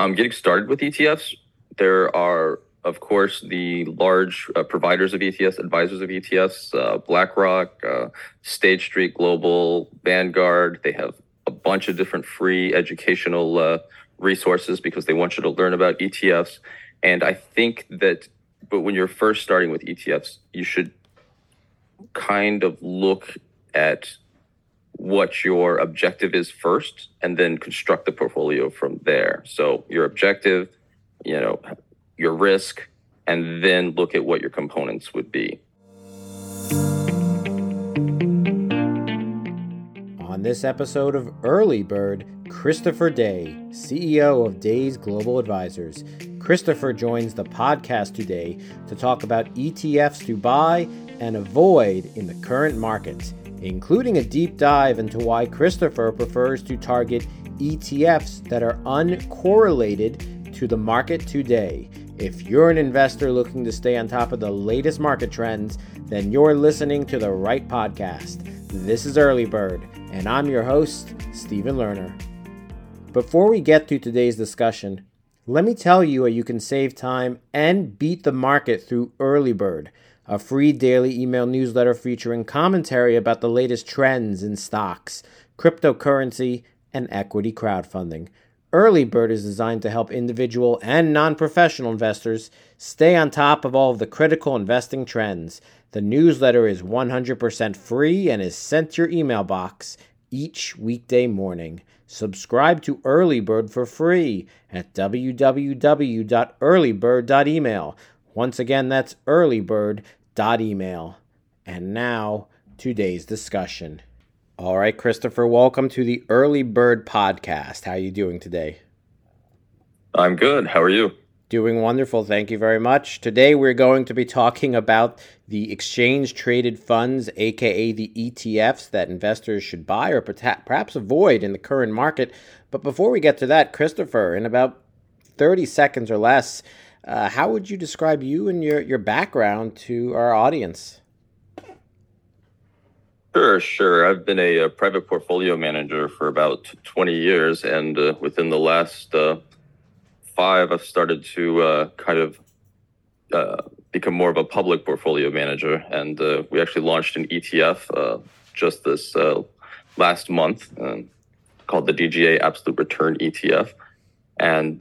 um, getting started with ETFs, there are, of course, the large uh, providers of ETFs, advisors of ETFs, uh, BlackRock, uh, Street Global, Vanguard. They have a bunch of different free educational uh, resources because they want you to learn about ETFs. And I think that, but when you're first starting with ETFs, you should kind of look at what your objective is first and then construct the portfolio from there. So your objective, you know, your risk, and then look at what your components would be. On this episode of Early Bird, Christopher Day, CEO of Days Global Advisors. Christopher joins the podcast today to talk about ETFs to buy and avoid in the current market including a deep dive into why Christopher prefers to target ETFs that are uncorrelated to the market today. If you're an investor looking to stay on top of the latest market trends, then you're listening to the right podcast. This is Early Bird, and I'm your host, Stephen Lerner. Before we get to today's discussion, let me tell you how you can save time and beat the market through Early Bird a free daily email newsletter featuring commentary about the latest trends in stocks, cryptocurrency, and equity crowdfunding. Early Bird is designed to help individual and non professional investors stay on top of all of the critical investing trends. The newsletter is 100% free and is sent to your email box each weekday morning. Subscribe to Early Bird for free at www.earlybird.email. Once again, that's Earlybird email. And now, today's discussion. All right, Christopher, welcome to the Early Bird Podcast. How are you doing today? I'm good. How are you? Doing wonderful. Thank you very much. Today, we're going to be talking about the exchange traded funds, aka the ETFs, that investors should buy or perhaps avoid in the current market. But before we get to that, Christopher, in about 30 seconds or less, uh, how would you describe you and your, your background to our audience? Sure, sure. I've been a, a private portfolio manager for about 20 years, and uh, within the last uh, five, I've started to uh, kind of uh, become more of a public portfolio manager. And uh, we actually launched an ETF just this last month called the DGA Absolute Return ETF. And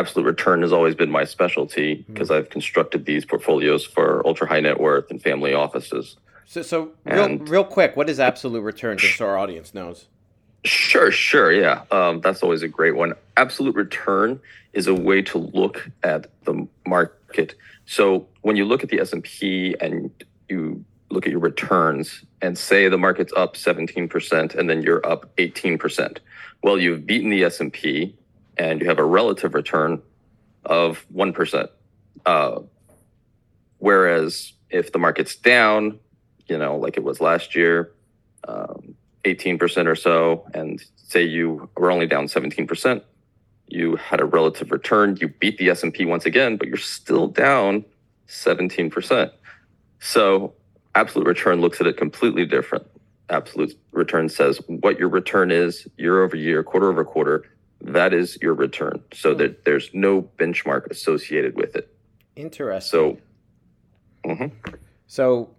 absolute return has always been my specialty because mm-hmm. I've constructed these portfolios for ultra high net worth and family offices. So, so real, real quick, what is absolute return, just so our audience knows? Sure, sure, yeah, um, that's always a great one. Absolute return is a way to look at the market. So when you look at the S and P and you look at your returns and say the market's up 17% and then you're up 18%. Well, you've beaten the S&P and you have a relative return of 1%. Uh, whereas if the market's down, you know, like it was last year, um, 18% or so, and say you were only down 17%, you had a relative return. You beat the S&P once again, but you're still down 17%. So absolute return looks at it completely different. Absolute return says what your return is year over year, quarter over quarter, that is your return. So that there's no benchmark associated with it. Interesting. So, mm-hmm. so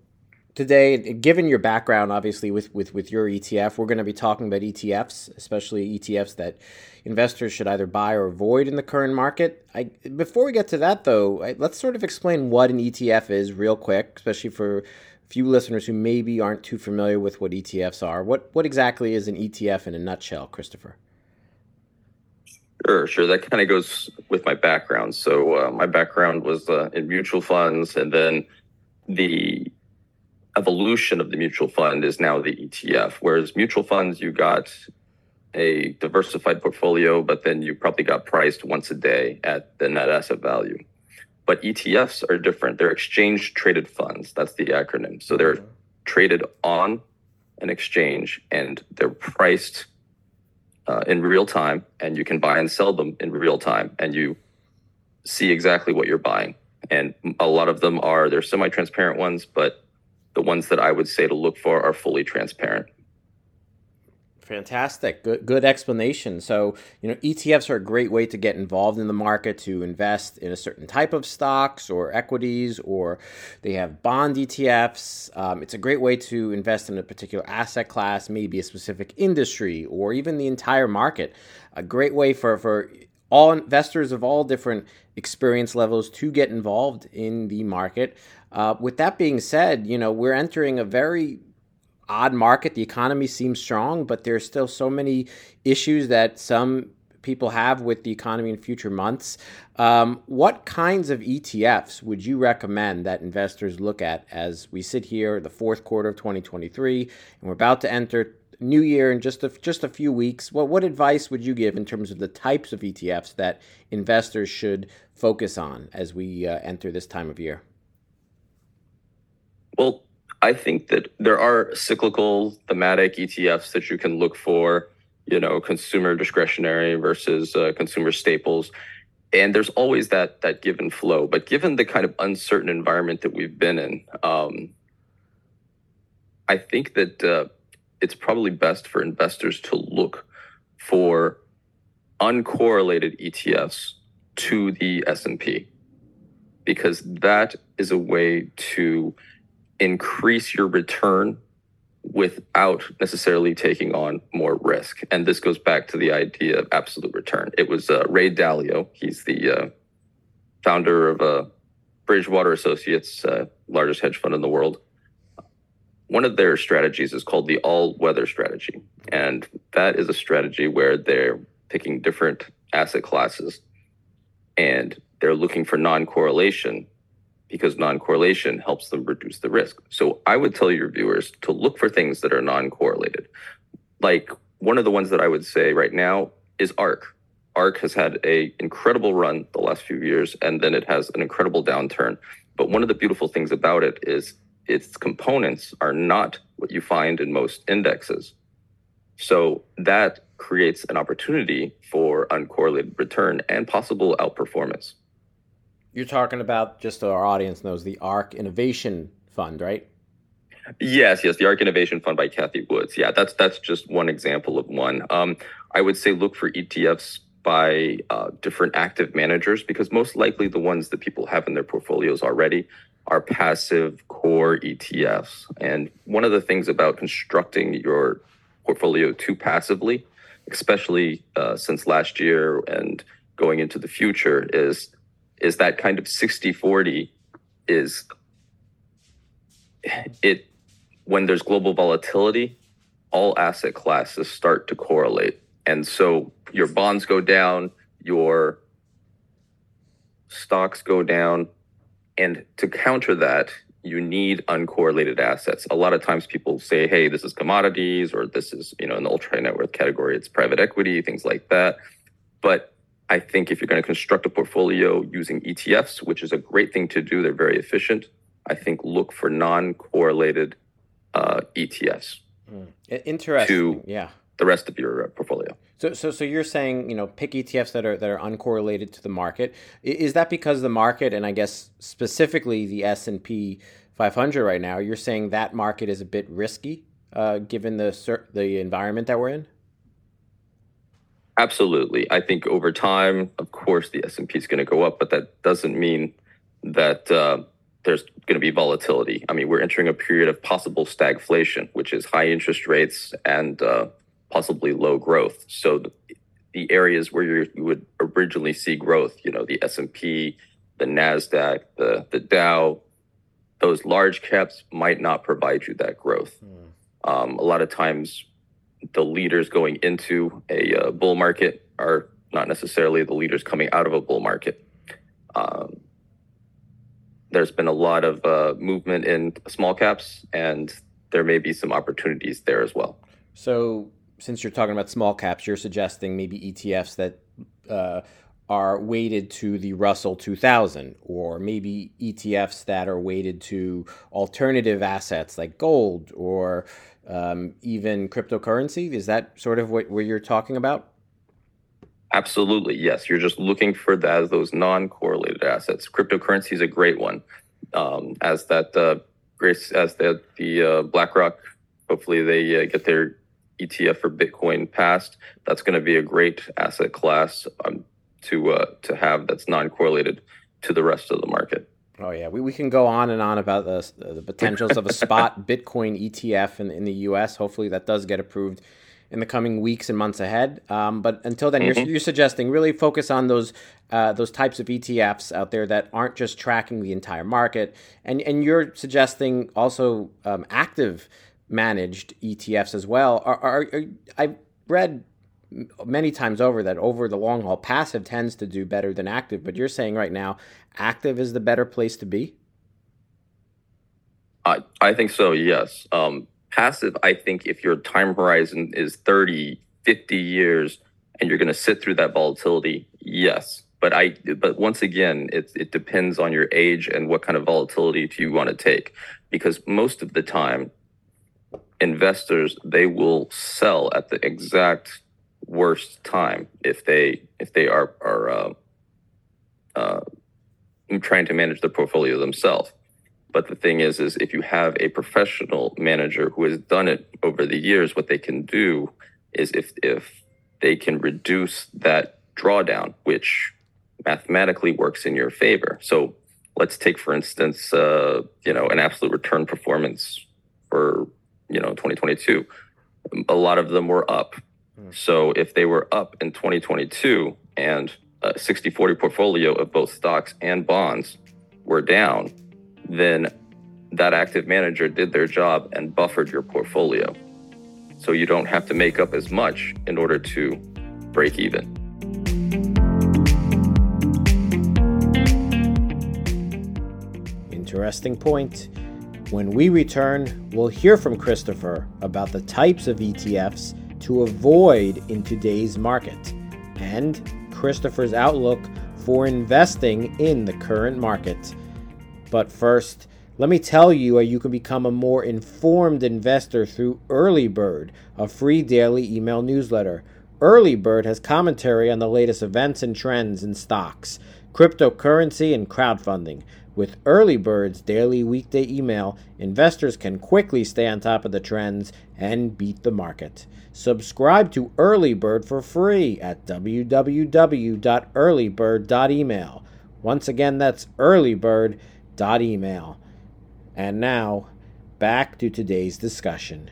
today, given your background, obviously with, with with your ETF, we're going to be talking about ETFs, especially ETFs that investors should either buy or avoid in the current market. I, before we get to that, though, I, let's sort of explain what an ETF is, real quick, especially for a few listeners who maybe aren't too familiar with what ETFs are. What what exactly is an ETF in a nutshell, Christopher? Sure, sure. That kind of goes with my background. So uh, my background was uh, in mutual funds, and then the evolution of the mutual fund is now the ETF. Whereas mutual funds, you got a diversified portfolio, but then you probably got priced once a day at the net asset value. But ETFs are different. They're exchange traded funds. That's the acronym. So they're traded on an exchange and they're priced uh, in real time and you can buy and sell them in real time and you see exactly what you're buying. And a lot of them are they're semi-transparent ones but the ones that i would say to look for are fully transparent Fantastic. Good good explanation. So, you know, ETFs are a great way to get involved in the market to invest in a certain type of stocks or equities, or they have bond ETFs. Um, it's a great way to invest in a particular asset class, maybe a specific industry, or even the entire market. A great way for, for all investors of all different experience levels to get involved in the market. Uh, with that being said, you know, we're entering a very odd market. The economy seems strong, but there's still so many issues that some people have with the economy in future months. Um, what kinds of ETFs would you recommend that investors look at as we sit here, the fourth quarter of 2023, and we're about to enter new year in just a, just a few weeks? What what advice would you give in terms of the types of ETFs that investors should focus on as we uh, enter this time of year? Well, I think that there are cyclical thematic ETFs that you can look for, you know, consumer discretionary versus uh, consumer staples. And there's always that that give and flow. But given the kind of uncertain environment that we've been in, um, I think that uh, it's probably best for investors to look for uncorrelated ETFs to the S&P because that is a way to increase your return without necessarily taking on more risk. And this goes back to the idea of absolute return. It was uh, Ray Dalio. He's the uh, founder of uh, Bridgewater Associates, uh, largest hedge fund in the world. One of their strategies is called the all weather strategy. And that is a strategy where they're picking different asset classes and they're looking for non correlation because non-correlation helps them reduce the risk. So I would tell your viewers to look for things that are non-correlated. Like one of the ones that I would say right now is ARK. ARK has had a incredible run the last few years and then it has an incredible downturn. But one of the beautiful things about it is its components are not what you find in most indexes. So that creates an opportunity for uncorrelated return and possible outperformance. You're talking about just so our audience knows the ARK Innovation Fund, right? Yes, yes, the ARK Innovation Fund by Cathie Woods. Yeah, that's that's just one example of one. Um, I would say look for ETFs by uh, different active managers because most likely the ones that people have in their portfolios already are passive core ETFs. And one of the things about constructing your portfolio too passively, especially uh, since last year and going into the future, is is that kind of 60 40 is it when there's global volatility all asset classes start to correlate. And so your bonds go down your stocks go down and to counter that you need uncorrelated assets. A lot of times people say hey this is commodities or this is you know an ultra net worth category. It's private equity things like that. But I think if you're going to construct a portfolio using ETFs, which is a great thing to do, they're very efficient. I think look for non-correlated uh, ETFs. Mm. Interesting. To yeah. The rest of your uh, portfolio. So, so, so you're saying you know pick ETFs that are that are uncorrelated to the market. Is that because the market, and I guess specifically the S and P 500 right now, you're saying that market is a bit risky, uh, given the the environment that we're in? Absolutely. I think over time, of course, the S&P is going to go up, but that doesn't mean that uh, there's going to be volatility. I mean, we're entering a period of possible stagflation, which is high interest rates and uh, possibly low growth. So the, the areas where you would originally see growth, you know, the S&P, the Nasdaq, the the Dow, those large caps might not provide you that growth. Mm. Um, a lot of times the leaders going into a uh, bull market are not necessarily the leaders coming out of a bull market. Um, there's been a lot of uh, movement in small caps, and there may be some opportunities there as well. So, since you're talking about small caps, you're suggesting maybe ETFs that uh, are weighted to the Russell 2000, or maybe ETFs that are weighted to alternative assets like gold or um, even cryptocurrency? Is that sort of what, what you're talking about? Absolutely, yes. You're just looking for that those non-correlated assets. Cryptocurrency is a great one, um, as that uh, Grace, as the the uh, BlackRock. Hopefully, they uh, get their ETF for Bitcoin passed, that's going to be a great asset class um, to uh, to have that's non-correlated to the rest of the market. Oh yeah, we, we can go on and on about the, the potentials of a spot Bitcoin ETF in, in the U.S. Hopefully that does get approved in the coming weeks and months ahead. Um, but until then, mm-hmm. you're, you're suggesting really focus on those uh, those types of ETFs out there that aren't just tracking the entire market, and and you're suggesting also um, active managed ETFs as well. Are, are, are I've read many times over that over the long haul, passive tends to do better than active. But you're saying right now, active is the better place to be. I I think so. Yes. Um, passive. I think if your time horizon is 30, 50 years, and you're going to sit through that volatility, yes. But I but once again, it it depends on your age and what kind of volatility do you want to take, because most of the time investors they will sell at the exact worst time if they if they are are uh, uh, trying to manage the portfolio themselves. But the thing is, is if you have a professional manager who has done it over the years, what they can do is if if they can reduce that drawdown, which mathematically works in your favor. So let's take, for instance, uh, you know, an absolute return performance for you know 2022. A lot of them were up so if they were up in 2022 and a 60 40 portfolio of both stocks and bonds were down, then that active manager did their job and buffered your portfolio. So you don't have to make up as much in order to break even. Interesting point. When we return, we'll hear from Christopher about the types of ETFs to avoid in today's market, and Christopher's outlook for investing in the current market. But first, let me tell you how you can become a more informed investor through Early Bird, a free daily email newsletter. Early Bird has commentary on the latest events and trends in stocks, cryptocurrency, and crowdfunding. With Early Bird's daily weekday email, investors can quickly stay on top of the trends and beat the market. Subscribe to Early Bird for free at www.earlybird.email. Once again, that's earlybird.email. And now, back to today's discussion.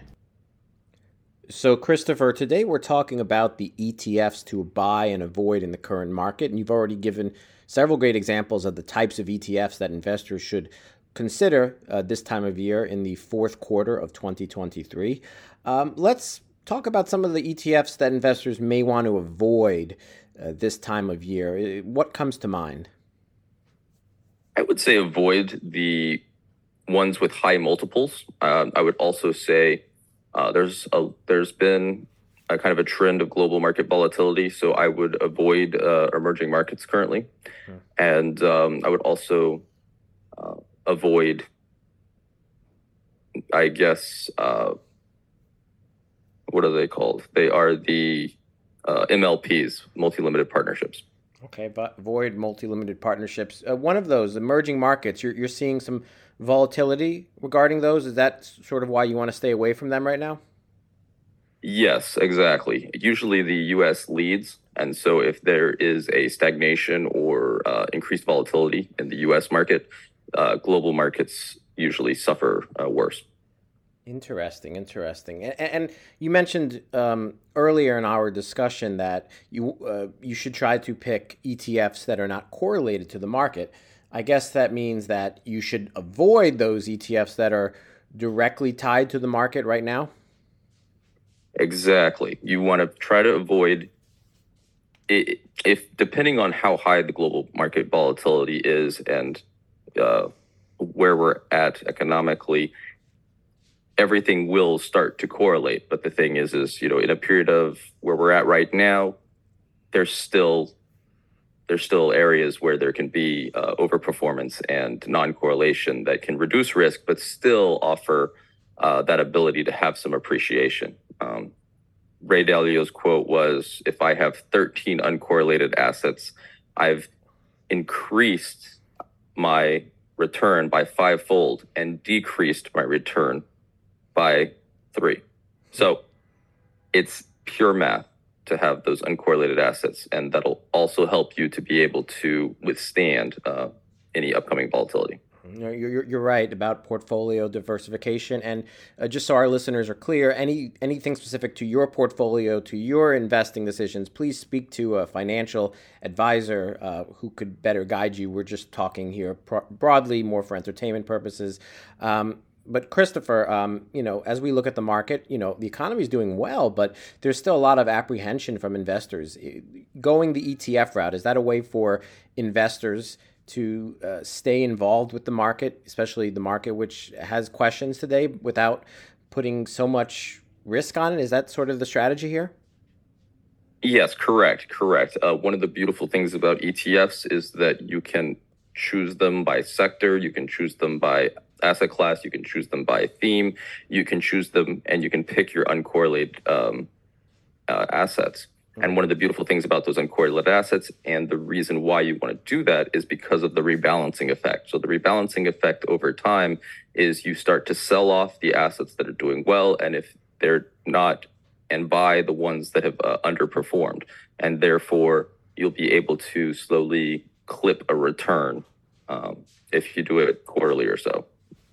So, Christopher, today we're talking about the ETFs to buy and avoid in the current market. And you've already given several great examples of the types of ETFs that investors should consider uh, this time of year in the fourth quarter of 2023. Um, let's talk about some of the ETFs that investors may want to avoid uh, this time of year. What comes to mind? I would say avoid the ones with high multiples. Uh, I would also say uh, there's a there's been a kind of a trend of global market volatility, so I would avoid uh, emerging markets currently, hmm. and um, I would also uh, avoid, I guess what are they called? They are the uh, MLPs, multi-limited partnerships. Okay, but avoid multi-limited partnerships. Uh, one of those emerging markets, you're you're seeing some volatility regarding those. Is that sort of why you want to stay away from them right now? Yes, exactly. Usually the U.S. leads, and so if there is a stagnation or uh, increased volatility in the U.S. market, uh, global markets usually suffer uh, worse. Interesting, interesting. And, and you mentioned um, earlier in our discussion that you uh, you should try to pick ETFs that are not correlated to the market. I guess that means that you should avoid those ETFs that are directly tied to the market right now. Exactly. You want to try to avoid it, if depending on how high the global market volatility is and uh, where we're at economically everything will start to correlate. But the thing is, is you know, in a period of where we're at right now, there's still there's still areas where there can be uh, overperformance and non-correlation that can reduce risk, but still offer uh, that ability to have some appreciation. Um, Ray Dalio's quote was, "If I have 13 uncorrelated assets, I've increased my return by fivefold and decreased my return by three. So it's pure math to have those uncorrelated assets, and that'll also help you to be able to withstand uh, any upcoming volatility. You're, you're right about portfolio diversification, and uh, just so our listeners are clear, any anything specific to your portfolio, to your investing decisions, please speak to a financial advisor uh, who could better guide you. We're just talking here pro- broadly, more for entertainment purposes. Um, but Christopher, um, you know, as we look at the market, you know, the economy is doing well, but there's still a lot of apprehension from investors. Going the ETF route is that a way for investors? To uh, stay involved with the market, especially the market which has questions today, without putting so much risk on it? Is that sort of the strategy here? Yes, correct, correct. Uh, one of the beautiful things about ETFs is that you can choose them by sector, you can choose them by asset class, you can choose them by theme, you can choose them, and you can pick your uncorrelated um, uh, assets. And one of the beautiful things about those uncorrelated assets and the reason why you want to do that is because of the rebalancing effect. So the rebalancing effect over time is you start to sell off the assets that are doing well and if they're not and buy the ones that have uh, underperformed and therefore you'll be able to slowly clip a return um, if you do it quarterly or so.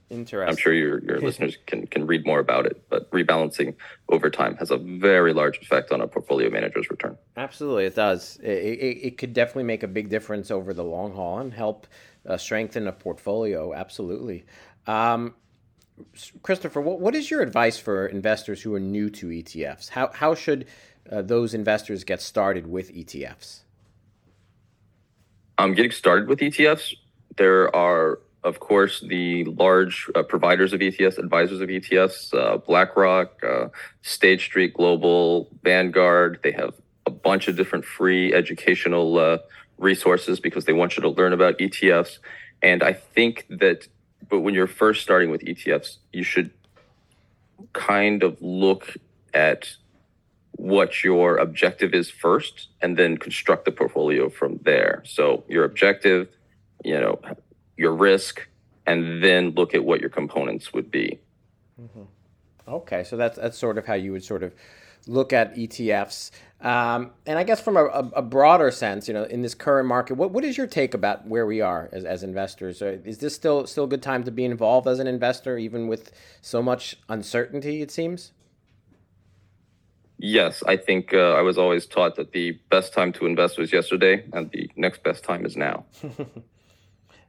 Interesting. I'm sure your your listeners can can read more about it, but rebalancing over time has a very large effect on a portfolio manager's return. Absolutely, it does. It, it, it could definitely make a big difference over the long haul and help uh, strengthen a portfolio. Absolutely. Um, Christopher, what, what is your advice for investors who are new to ETFs? How how should uh, those investors get started with ETFs? Um, getting started with ETFs, there are of course, the large uh, providers of ETFs, advisors of ETFs, uh, BlackRock, uh, State Street Global, Vanguard. They have a bunch of different free educational uh, resources because they want you to learn about ETFs. And I think that, but when you're first starting with ETFs, you should kind of look at what your objective is first and then construct the portfolio from there. So your objective, you know, your risk, and then look at what your components would be. Mm-hmm. Okay, so that's that's sort of how you would sort of look at ETFs. Um, and I guess from a, a, broader sense, you know, in this current market, what, what is your take about where we are as, as investors? Is this still still a good time to be involved as an investor, even with so much uncertainty? It seems. Yes, I think uh, I was always taught that the best time to invest was yesterday, and the next best time is now.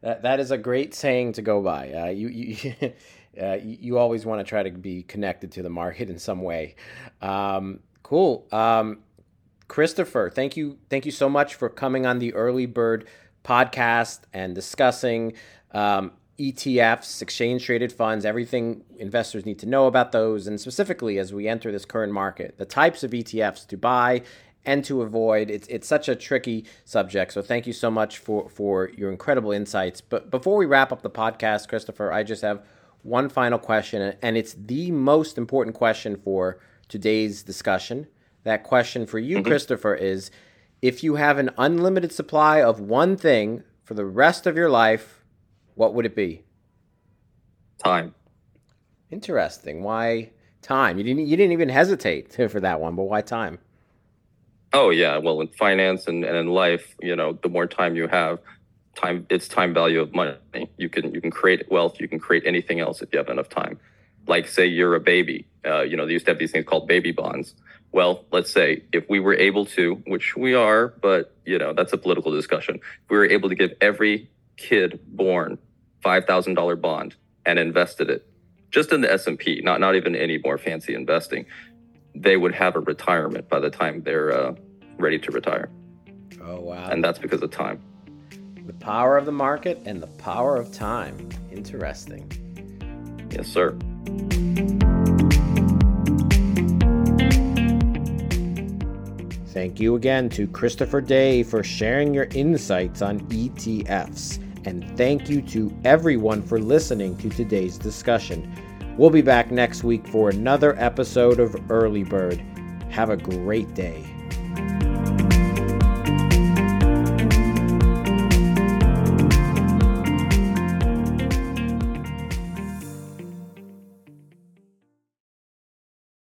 That, that is a great saying to go by. Uh, you you, uh, you always want to try to be connected to the market in some way. Um, cool, um, Christopher. Thank you thank you so much for coming on the Early Bird podcast and discussing um, ETFs, exchange traded funds, everything investors need to know about those, and specifically as we enter this current market, the types of ETFs to buy and to avoid. It's it's such a tricky subject. So thank you so much for for your incredible insights. But before we wrap up the podcast, Christopher, I just have one final question, and it's the most important question for today's discussion. That question for you, mm-hmm. Christopher, is if you have an unlimited supply of one thing for the rest of your life, what would it be? Time. Interesting. Why time? You didn't you didn't even hesitate for that one, but why time? Oh yeah, well in finance and, and in life, you know, the more time you have, time it's time value of money. You can you can create wealth, you can create anything else if you have enough time. Like say you're a baby, uh, you know, they used to have these things called baby bonds. Well, let's say if we were able to, which we are, but you know, that's a political discussion. If we were able to give every kid born five thousand dollar bond and invested it just in the S and P, not not even any more fancy investing they would have a retirement by the time they're uh, ready to retire. Oh, wow. And that's because of time. The power of the market and the power of time. Interesting. Yes, sir. Thank you again to Christopher Day for sharing your insights on ETFs. And thank you to everyone for listening to today's discussion. We'll be back next week for another episode of Early Bird. Have a great day.